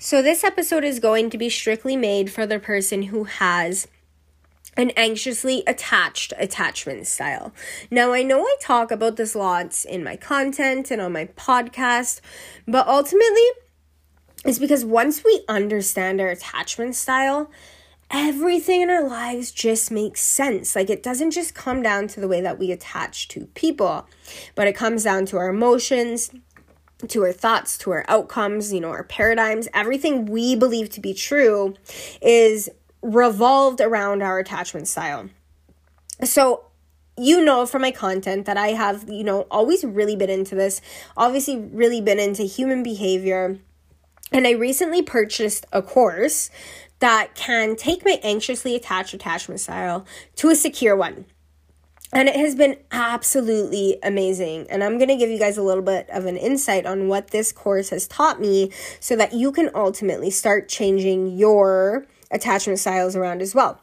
So, this episode is going to be strictly made for the person who has an anxiously attached attachment style. Now, I know I talk about this lots in my content and on my podcast, but ultimately, it's because once we understand our attachment style, everything in our lives just makes sense. Like it doesn't just come down to the way that we attach to people, but it comes down to our emotions, to our thoughts, to our outcomes, you know, our paradigms, everything we believe to be true is revolved around our attachment style. So, you know from my content that I have, you know, always really been into this, obviously, really been into human behavior. And I recently purchased a course that can take my anxiously attached attachment style to a secure one and it has been absolutely amazing. And I'm going to give you guys a little bit of an insight on what this course has taught me so that you can ultimately start changing your attachment styles around as well.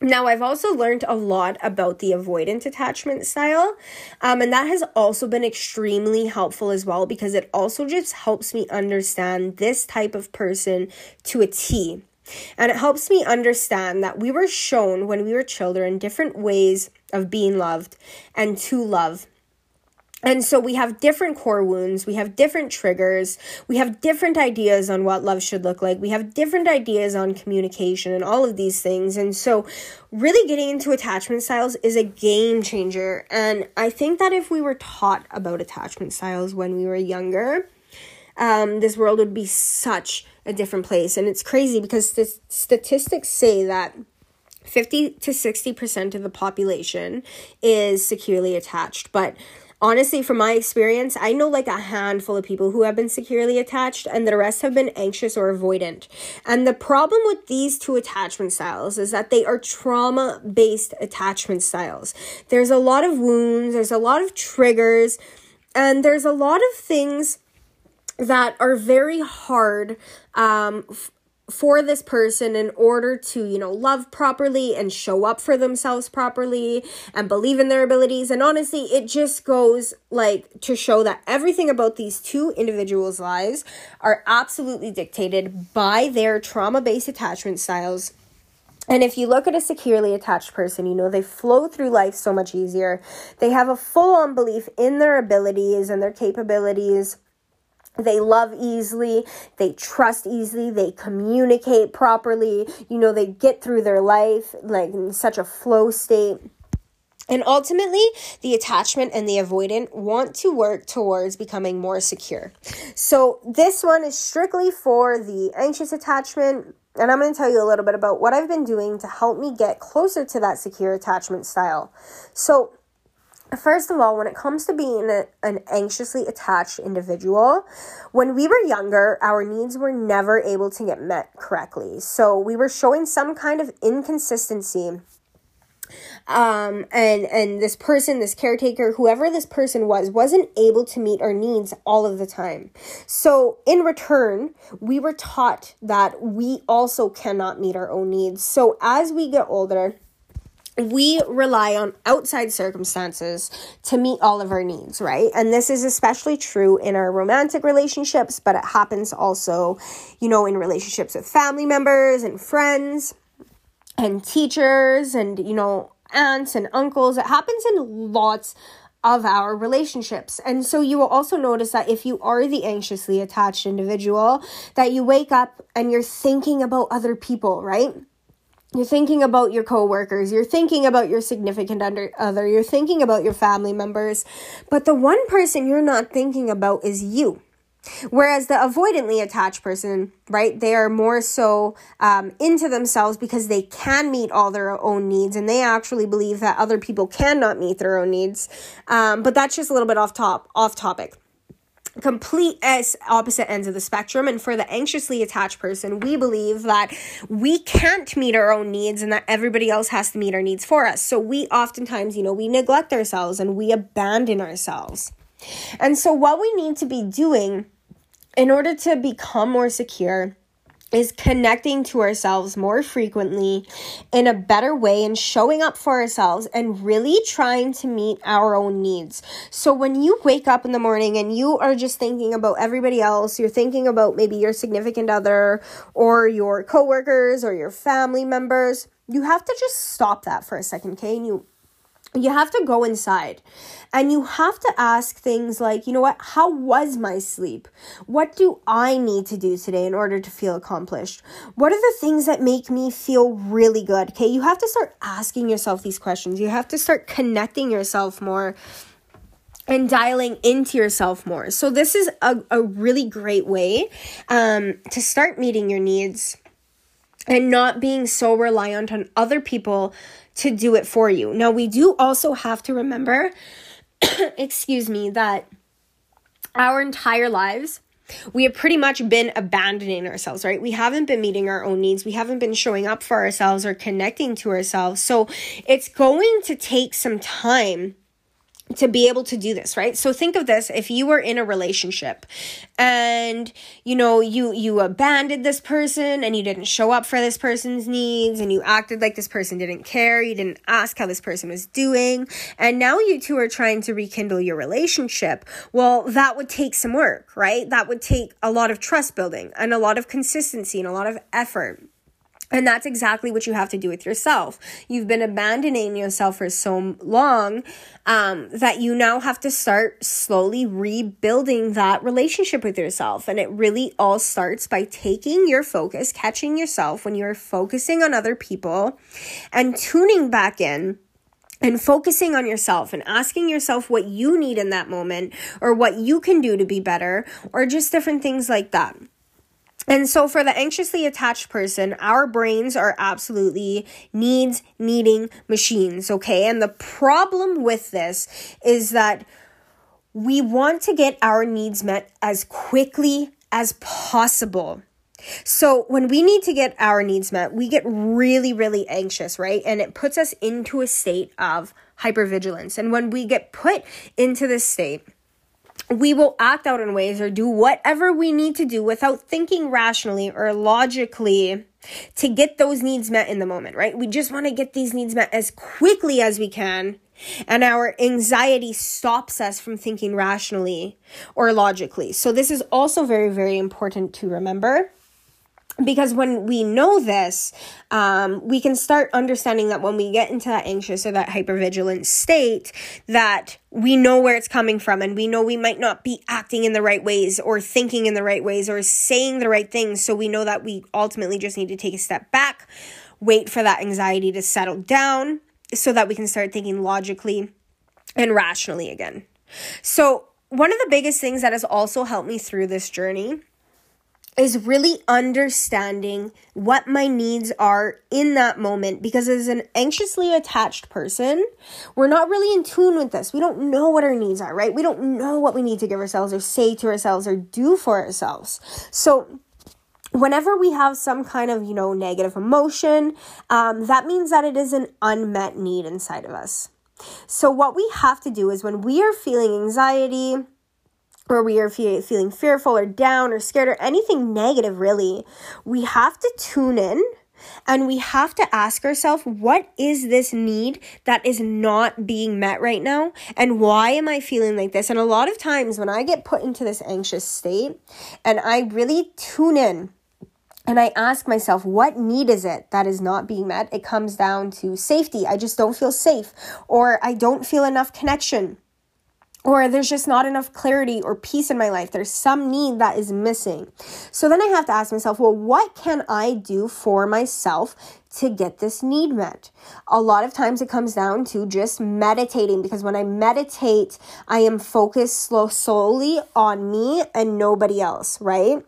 Now, I've also learned a lot about the avoidant attachment style, um, and that has also been extremely helpful as well because it also just helps me understand this type of person to a T. And it helps me understand that we were shown when we were children different ways of being loved and to love. And so we have different core wounds, we have different triggers, we have different ideas on what love should look like, we have different ideas on communication and all of these things. And so, really getting into attachment styles is a game changer. And I think that if we were taught about attachment styles when we were younger, um, this world would be such a different place. And it's crazy because st- statistics say that 50 to 60% of the population is securely attached. But honestly, from my experience, I know like a handful of people who have been securely attached, and the rest have been anxious or avoidant. And the problem with these two attachment styles is that they are trauma based attachment styles. There's a lot of wounds, there's a lot of triggers, and there's a lot of things that are very hard um, for this person in order to, you know, love properly and show up for themselves properly and believe in their abilities. And honestly, it just goes like to show that everything about these two individuals' lives are absolutely dictated by their trauma based attachment styles. And if you look at a securely attached person, you know, they flow through life so much easier. They have a full on belief in their abilities and their capabilities they love easily, they trust easily, they communicate properly, you know, they get through their life like in such a flow state. And ultimately, the attachment and the avoidant want to work towards becoming more secure. So, this one is strictly for the anxious attachment. And I'm going to tell you a little bit about what I've been doing to help me get closer to that secure attachment style. So, First of all, when it comes to being a, an anxiously attached individual, when we were younger, our needs were never able to get met correctly. So we were showing some kind of inconsistency. Um, and and this person, this caretaker, whoever this person was, wasn't able to meet our needs all of the time. So in return, we were taught that we also cannot meet our own needs. So as we get older, we rely on outside circumstances to meet all of our needs, right? And this is especially true in our romantic relationships, but it happens also, you know, in relationships with family members and friends and teachers and, you know, aunts and uncles. It happens in lots of our relationships. And so you will also notice that if you are the anxiously attached individual, that you wake up and you're thinking about other people, right? You're thinking about your coworkers, you're thinking about your significant under, other, you're thinking about your family members, but the one person you're not thinking about is you. Whereas the avoidantly attached person, right, they are more so um, into themselves because they can meet all their own needs and they actually believe that other people cannot meet their own needs. Um, but that's just a little bit off top, off topic complete as opposite ends of the spectrum. And for the anxiously attached person we believe that we can't meet our own needs and that everybody else has to meet our needs for us. So we oftentimes you know we neglect ourselves and we abandon ourselves. And so what we need to be doing in order to become more secure is connecting to ourselves more frequently in a better way and showing up for ourselves and really trying to meet our own needs. So when you wake up in the morning and you are just thinking about everybody else, you're thinking about maybe your significant other or your coworkers or your family members, you have to just stop that for a second, okay? And you you have to go inside and you have to ask things like, you know what, how was my sleep? What do I need to do today in order to feel accomplished? What are the things that make me feel really good? Okay, you have to start asking yourself these questions. You have to start connecting yourself more and dialing into yourself more. So, this is a, a really great way um, to start meeting your needs and not being so reliant on other people to do it for you. Now, we do also have to remember, excuse me, that our entire lives, we have pretty much been abandoning ourselves, right? We haven't been meeting our own needs. We haven't been showing up for ourselves or connecting to ourselves. So it's going to take some time to be able to do this right? So think of this if you were in a relationship and you know you you abandoned this person and you didn't show up for this person's needs and you acted like this person didn't care you didn't ask how this person was doing and now you two are trying to rekindle your relationship well that would take some work right? That would take a lot of trust building and a lot of consistency and a lot of effort and that's exactly what you have to do with yourself. You've been abandoning yourself for so long um, that you now have to start slowly rebuilding that relationship with yourself. And it really all starts by taking your focus, catching yourself when you're focusing on other people, and tuning back in and focusing on yourself and asking yourself what you need in that moment or what you can do to be better or just different things like that. And so, for the anxiously attached person, our brains are absolutely needs needing machines, okay? And the problem with this is that we want to get our needs met as quickly as possible. So, when we need to get our needs met, we get really, really anxious, right? And it puts us into a state of hypervigilance. And when we get put into this state, we will act out in ways or do whatever we need to do without thinking rationally or logically to get those needs met in the moment, right? We just want to get these needs met as quickly as we can. And our anxiety stops us from thinking rationally or logically. So, this is also very, very important to remember because when we know this, um, we can start understanding that when we get into that anxious or that hypervigilant state, that we know where it's coming from and we know we might not be acting in the right ways or thinking in the right ways or saying the right things. So we know that we ultimately just need to take a step back, wait for that anxiety to settle down so that we can start thinking logically and rationally again. So, one of the biggest things that has also helped me through this journey is really understanding what my needs are in that moment because as an anxiously attached person, we're not really in tune with this. We don't know what our needs are, right? We don't know what we need to give ourselves or say to ourselves or do for ourselves. So, whenever we have some kind of, you know, negative emotion, um, that means that it is an unmet need inside of us. So, what we have to do is when we are feeling anxiety, or we are fe- feeling fearful or down or scared or anything negative, really, we have to tune in and we have to ask ourselves, what is this need that is not being met right now? And why am I feeling like this? And a lot of times when I get put into this anxious state and I really tune in and I ask myself, what need is it that is not being met? It comes down to safety. I just don't feel safe, or I don't feel enough connection or there's just not enough clarity or peace in my life. There's some need that is missing. So then I have to ask myself, well, what can I do for myself to get this need met? A lot of times it comes down to just meditating because when I meditate, I am focused slow solely on me and nobody else, right?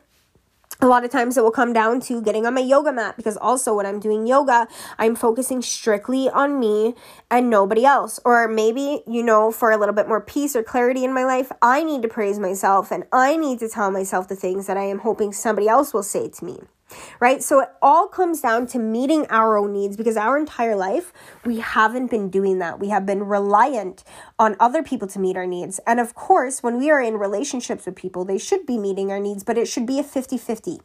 A lot of times it will come down to getting on my yoga mat because also when I'm doing yoga, I'm focusing strictly on me and nobody else. Or maybe, you know, for a little bit more peace or clarity in my life, I need to praise myself and I need to tell myself the things that I am hoping somebody else will say to me right? So it all comes down to meeting our own needs because our entire life we haven't been doing that. We have been reliant on other people to meet our needs. And of course, when we are in relationships with people, they should be meeting our needs, but it should be a 50 50.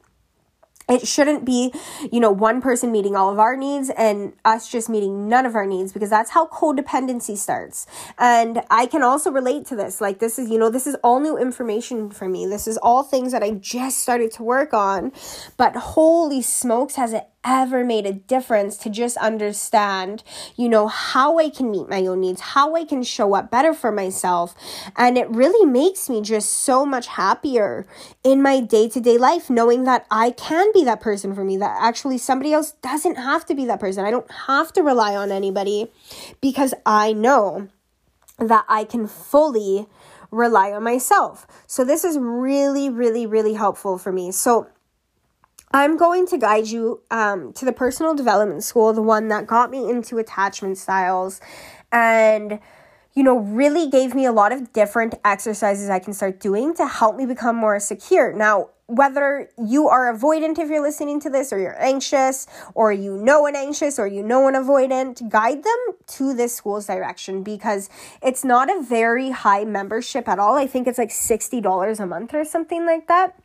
It shouldn't be, you know, one person meeting all of our needs and us just meeting none of our needs because that's how codependency starts. And I can also relate to this. Like, this is, you know, this is all new information for me. This is all things that I just started to work on. But holy smokes, has it ever made a difference to just understand, you know, how I can meet my own needs, how I can show up better for myself. And it really makes me just so much happier in my day to day life, knowing that I can be that person for me, that actually somebody else doesn't have to be that person. I don't have to rely on anybody because I know that I can fully rely on myself. So this is really, really, really helpful for me. So I'm going to guide you um, to the personal development school, the one that got me into attachment styles and, you know, really gave me a lot of different exercises I can start doing to help me become more secure. Now, whether you are avoidant if you're listening to this, or you're anxious, or you know an anxious, or you know an avoidant, guide them to this school's direction because it's not a very high membership at all. I think it's like $60 a month or something like that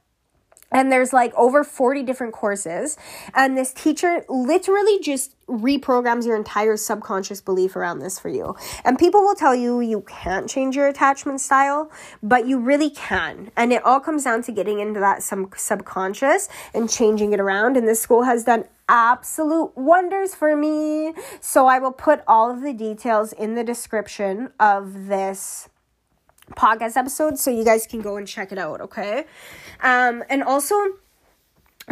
and there's like over 40 different courses. And this teacher literally just reprograms your entire subconscious belief around this for you. And people will tell you you can't change your attachment style but you really can. And it all comes down to getting into that some subconscious and changing it around. And this school has done absolute wonders for me. So i will put all of the details in the description of this podcast episode so you guys can go and check it out, okay? Um, and also,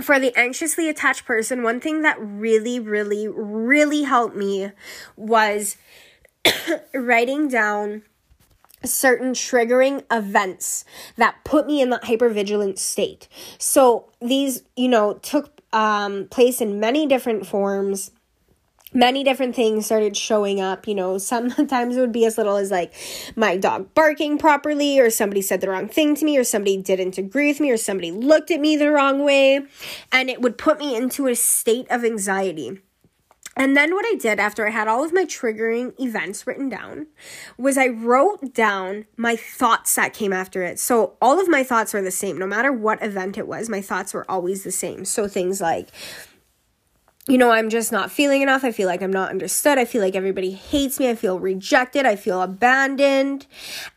for the anxiously attached person, one thing that really, really, really helped me was writing down certain triggering events that put me in that hypervigilant state. So these, you know, took um, place in many different forms many different things started showing up. You know, sometimes it would be as little as like my dog barking properly, or somebody said the wrong thing to me, or somebody didn't agree with me, or somebody looked at me the wrong way. And it would put me into a state of anxiety. And then what I did after I had all of my triggering events written down was I wrote down my thoughts that came after it. So all of my thoughts were the same. No matter what event it was, my thoughts were always the same. So things like, you know, I'm just not feeling enough. I feel like I'm not understood. I feel like everybody hates me. I feel rejected. I feel abandoned.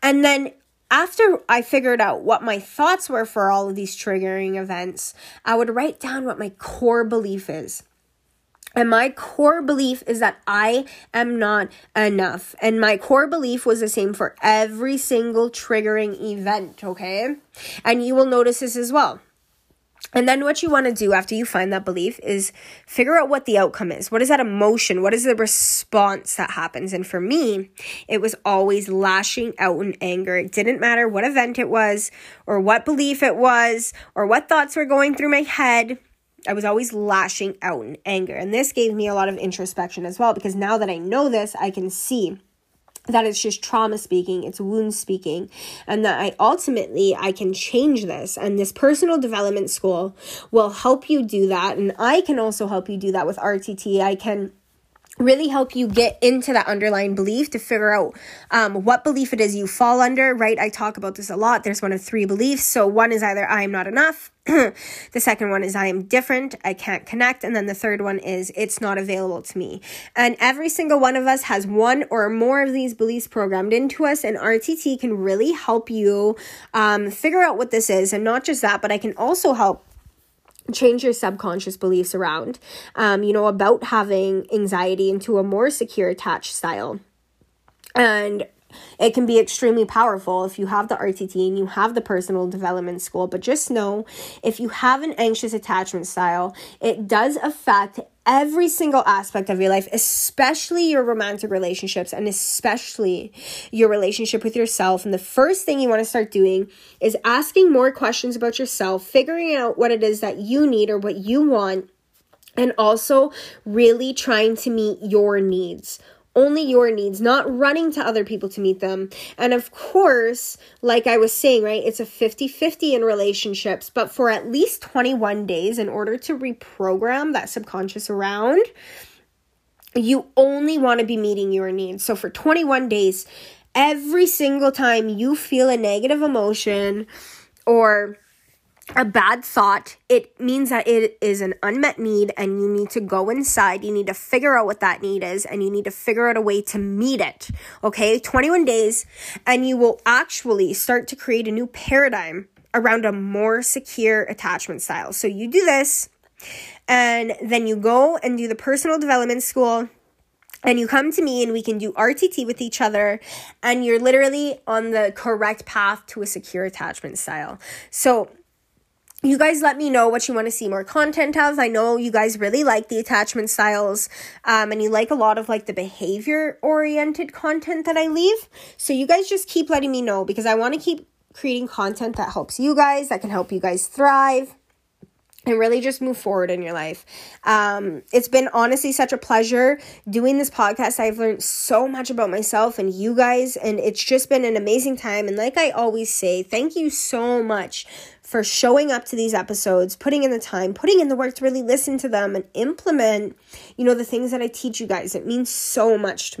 And then after I figured out what my thoughts were for all of these triggering events, I would write down what my core belief is. And my core belief is that I am not enough. And my core belief was the same for every single triggering event, okay? And you will notice this as well. And then what you want to do after you find that belief is figure out what the outcome is. What is that emotion? What is the response that happens? And for me, it was always lashing out in anger. It didn't matter what event it was or what belief it was or what thoughts were going through my head. I was always lashing out in anger. And this gave me a lot of introspection as well because now that I know this, I can see that it's just trauma speaking it's wound speaking and that i ultimately i can change this and this personal development school will help you do that and i can also help you do that with rtt i can really help you get into that underlying belief to figure out um, what belief it is you fall under right i talk about this a lot there's one of three beliefs so one is either i am not enough the second one is I am different, I can't connect. And then the third one is it's not available to me. And every single one of us has one or more of these beliefs programmed into us. And RTT can really help you um, figure out what this is. And not just that, but I can also help change your subconscious beliefs around, um, you know, about having anxiety into a more secure attached style. And it can be extremely powerful if you have the RTT and you have the personal development school. But just know if you have an anxious attachment style, it does affect every single aspect of your life, especially your romantic relationships and especially your relationship with yourself. And the first thing you want to start doing is asking more questions about yourself, figuring out what it is that you need or what you want, and also really trying to meet your needs only your needs, not running to other people to meet them. And of course, like I was saying, right, it's a 50 50 in relationships, but for at least 21 days, in order to reprogram that subconscious around, you only want to be meeting your needs. So for 21 days, every single time you feel a negative emotion or a bad thought, it means that it is an unmet need and you need to go inside. You need to figure out what that need is and you need to figure out a way to meet it. Okay, 21 days, and you will actually start to create a new paradigm around a more secure attachment style. So you do this, and then you go and do the personal development school and you come to me and we can do RTT with each other and you're literally on the correct path to a secure attachment style. So you guys let me know what you want to see more content of. I know you guys really like the attachment styles um, and you like a lot of like the behavior oriented content that I leave. So you guys just keep letting me know because I want to keep creating content that helps you guys, that can help you guys thrive and really just move forward in your life. Um, it's been honestly such a pleasure doing this podcast. I've learned so much about myself and you guys, and it's just been an amazing time. And like I always say, thank you so much for showing up to these episodes, putting in the time, putting in the work to really listen to them and implement, you know, the things that I teach you guys. It means so much to me.